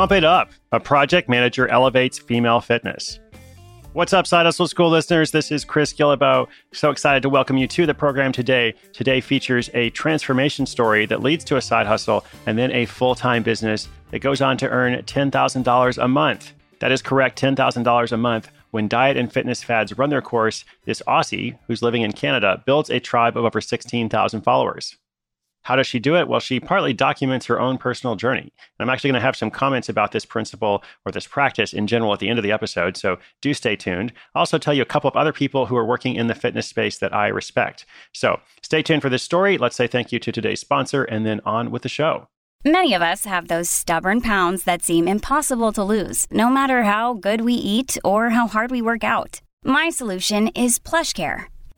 Pump It Up, a project manager elevates female fitness. What's up, Side Hustle School listeners? This is Chris Guillebeau. So excited to welcome you to the program today. Today features a transformation story that leads to a side hustle and then a full time business that goes on to earn $10,000 a month. That is correct, $10,000 a month. When diet and fitness fads run their course, this Aussie, who's living in Canada, builds a tribe of over 16,000 followers. How does she do it? Well, she partly documents her own personal journey. And I'm actually going to have some comments about this principle or this practice in general at the end of the episode, so do stay tuned. I'll also tell you a couple of other people who are working in the fitness space that I respect. So stay tuned for this story. Let's say thank you to today's sponsor and then on with the show. Many of us have those stubborn pounds that seem impossible to lose, no matter how good we eat or how hard we work out. My solution is PlushCare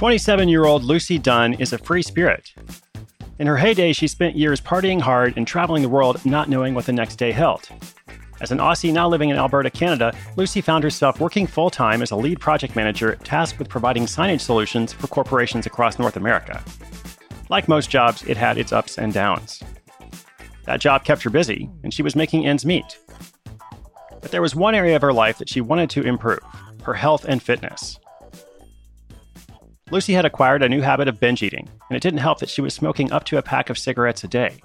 27 year old Lucy Dunn is a free spirit. In her heyday, she spent years partying hard and traveling the world not knowing what the next day held. As an Aussie now living in Alberta, Canada, Lucy found herself working full time as a lead project manager tasked with providing signage solutions for corporations across North America. Like most jobs, it had its ups and downs. That job kept her busy, and she was making ends meet. But there was one area of her life that she wanted to improve her health and fitness. Lucy had acquired a new habit of binge eating, and it didn't help that she was smoking up to a pack of cigarettes a day.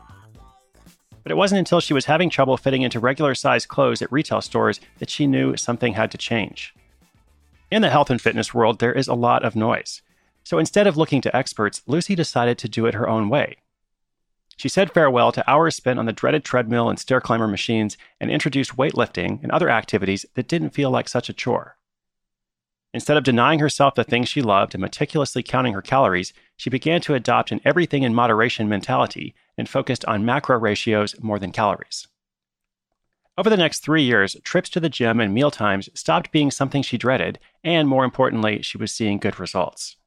But it wasn't until she was having trouble fitting into regular sized clothes at retail stores that she knew something had to change. In the health and fitness world, there is a lot of noise. So instead of looking to experts, Lucy decided to do it her own way. She said farewell to hours spent on the dreaded treadmill and stair climber machines and introduced weightlifting and other activities that didn't feel like such a chore. Instead of denying herself the things she loved and meticulously counting her calories, she began to adopt an everything in moderation mentality and focused on macro ratios more than calories. Over the next three years, trips to the gym and mealtimes stopped being something she dreaded, and more importantly, she was seeing good results.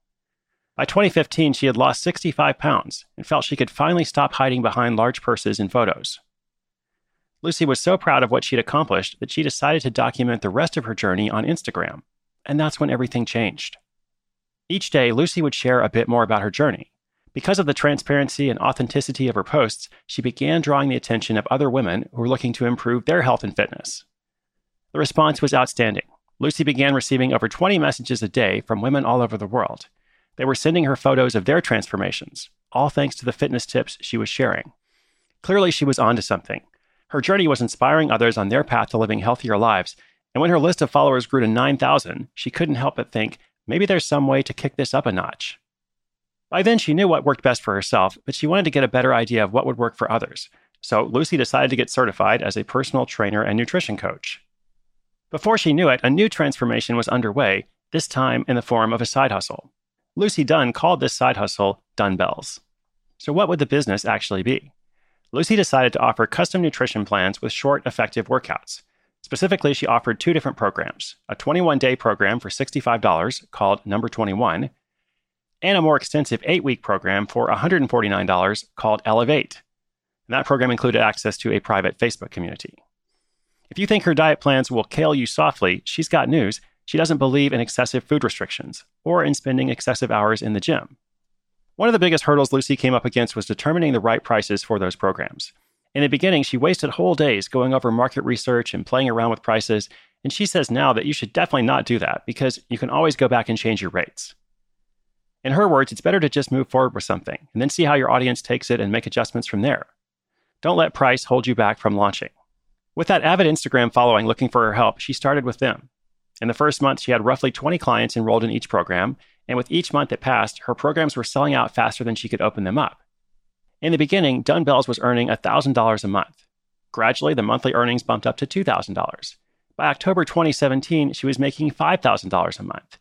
By 2015, she had lost 65 pounds and felt she could finally stop hiding behind large purses in photos. Lucy was so proud of what she'd accomplished that she decided to document the rest of her journey on Instagram and that's when everything changed. Each day, Lucy would share a bit more about her journey. Because of the transparency and authenticity of her posts, she began drawing the attention of other women who were looking to improve their health and fitness. The response was outstanding. Lucy began receiving over 20 messages a day from women all over the world. They were sending her photos of their transformations, all thanks to the fitness tips she was sharing. Clearly, she was onto something. Her journey was inspiring others on their path to living healthier lives, and when her list of followers grew to 9,000, she couldn't help but think maybe there's some way to kick this up a notch. By then, she knew what worked best for herself, but she wanted to get a better idea of what would work for others. So Lucy decided to get certified as a personal trainer and nutrition coach. Before she knew it, a new transformation was underway, this time in the form of a side hustle. Lucy Dunn called this side hustle Dunbells. So, what would the business actually be? Lucy decided to offer custom nutrition plans with short, effective workouts. Specifically, she offered two different programs a 21 day program for $65 called Number 21, and a more extensive eight week program for $149 called Elevate. And that program included access to a private Facebook community. If you think her diet plans will kill you softly, she's got news. She doesn't believe in excessive food restrictions or in spending excessive hours in the gym. One of the biggest hurdles Lucy came up against was determining the right prices for those programs. In the beginning, she wasted whole days going over market research and playing around with prices, and she says now that you should definitely not do that because you can always go back and change your rates. In her words, it's better to just move forward with something and then see how your audience takes it and make adjustments from there. Don't let price hold you back from launching. With that avid Instagram following looking for her help, she started with them. In the first month, she had roughly 20 clients enrolled in each program, and with each month that passed, her programs were selling out faster than she could open them up. In the beginning, Dunbells was earning $1,000 a month. Gradually, the monthly earnings bumped up to $2,000. By October 2017, she was making $5,000 a month.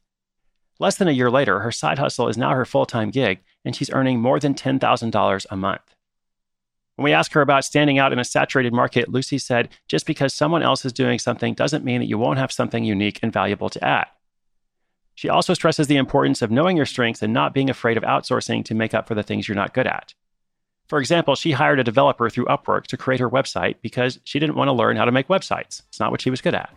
Less than a year later, her side hustle is now her full time gig, and she's earning more than $10,000 a month. When we asked her about standing out in a saturated market, Lucy said, just because someone else is doing something doesn't mean that you won't have something unique and valuable to add. She also stresses the importance of knowing your strengths and not being afraid of outsourcing to make up for the things you're not good at. For example, she hired a developer through Upwork to create her website because she didn't want to learn how to make websites. It's not what she was good at.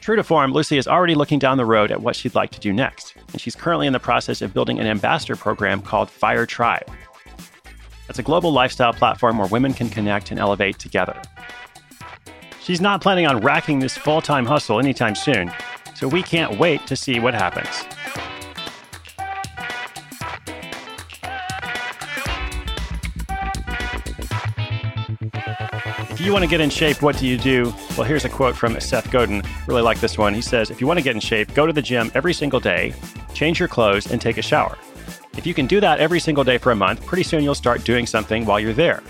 True to form, Lucy is already looking down the road at what she'd like to do next, and she's currently in the process of building an ambassador program called Fire Tribe. It's a global lifestyle platform where women can connect and elevate together. She's not planning on racking this full time hustle anytime soon, so we can't wait to see what happens. You want to get in shape, what do you do? Well, here's a quote from Seth Godin. Really like this one. He says, If you want to get in shape, go to the gym every single day, change your clothes, and take a shower. If you can do that every single day for a month, pretty soon you'll start doing something while you're there.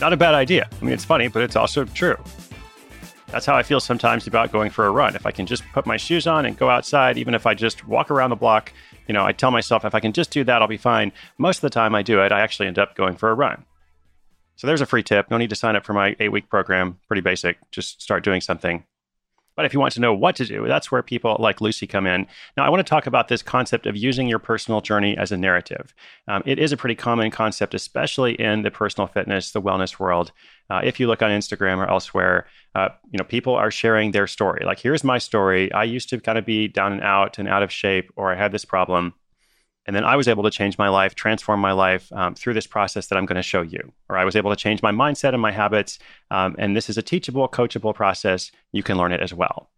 Not a bad idea. I mean, it's funny, but it's also true. That's how I feel sometimes about going for a run. If I can just put my shoes on and go outside, even if I just walk around the block, you know, I tell myself if I can just do that, I'll be fine. Most of the time I do it, I actually end up going for a run. So there's a free tip. No need to sign up for my eight week program. Pretty basic. Just start doing something. But if you want to know what to do, that's where people like Lucy come in. Now, I want to talk about this concept of using your personal journey as a narrative. Um, it is a pretty common concept, especially in the personal fitness, the wellness world. Uh, if you look on Instagram or elsewhere, uh, you know people are sharing their story. Like, here's my story. I used to kind of be down and out and out of shape, or I had this problem. And then I was able to change my life, transform my life um, through this process that I'm going to show you. Or I was able to change my mindset and my habits. Um, and this is a teachable, coachable process. You can learn it as well.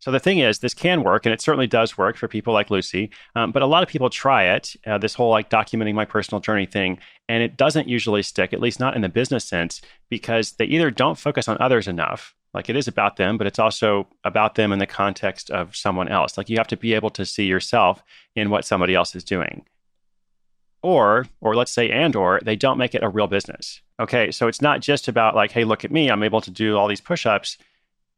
So the thing is, this can work, and it certainly does work for people like Lucy. Um, but a lot of people try it, uh, this whole like documenting my personal journey thing, and it doesn't usually stick, at least not in the business sense, because they either don't focus on others enough, like it is about them, but it's also about them in the context of someone else. Like you have to be able to see yourself in what somebody else is doing. Or, or let's say, and or they don't make it a real business. Okay, so it's not just about like, hey, look at me, I'm able to do all these push-ups.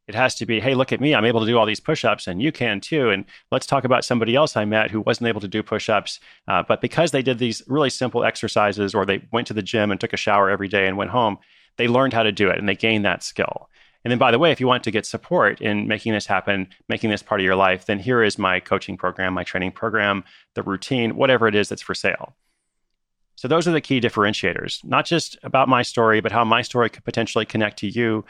It has to be, hey, look at me, I'm able to do all these push-ups, and you can too. And let's talk about somebody else I met who wasn't able to do push-ups, uh, but because they did these really simple exercises, or they went to the gym and took a shower every day and went home, they learned how to do it and they gained that skill. And then, by the way, if you want to get support in making this happen, making this part of your life, then here is my coaching program, my training program, the routine, whatever it is that's for sale. So, those are the key differentiators, not just about my story, but how my story could potentially connect to you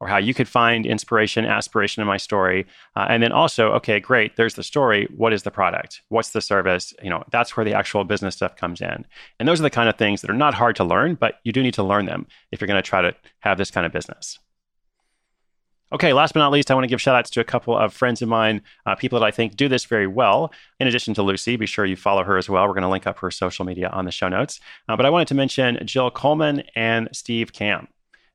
or how you could find inspiration, aspiration in my story. Uh, and then also, okay, great, there's the story. What is the product? What's the service? You know, that's where the actual business stuff comes in. And those are the kind of things that are not hard to learn, but you do need to learn them if you're going to try to have this kind of business. Okay, last but not least, I want to give shout outs to a couple of friends of mine, uh, people that I think do this very well. In addition to Lucy, be sure you follow her as well. We're going to link up her social media on the show notes. Uh, but I wanted to mention Jill Coleman and Steve Kamb.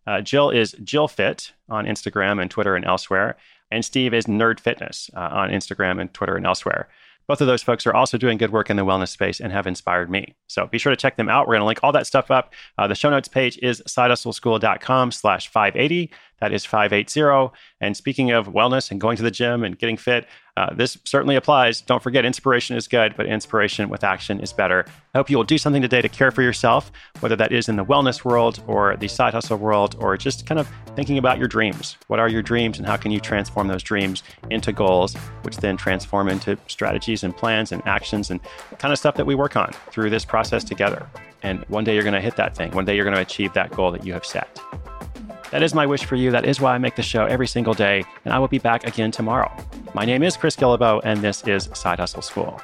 Uh, Jill is Jill Fit on Instagram and Twitter and elsewhere. And Steve is Nerd Fitness uh, on Instagram and Twitter and elsewhere. Both of those folks are also doing good work in the wellness space and have inspired me. So be sure to check them out. We're going to link all that stuff up. Uh, the show notes page is sidehustleschool.com slash 580. That is 580. And speaking of wellness and going to the gym and getting fit, uh, this certainly applies. Don't forget, inspiration is good, but inspiration with action is better. I hope you will do something today to care for yourself, whether that is in the wellness world or the side hustle world, or just kind of thinking about your dreams. What are your dreams, and how can you transform those dreams into goals, which then transform into strategies and plans and actions and kind of stuff that we work on through this process together. And one day you're going to hit that thing. One day you're going to achieve that goal that you have set. That is my wish for you. That is why I make the show every single day, and I will be back again tomorrow. My name is Chris Guillebeau, and this is Side Hustle School.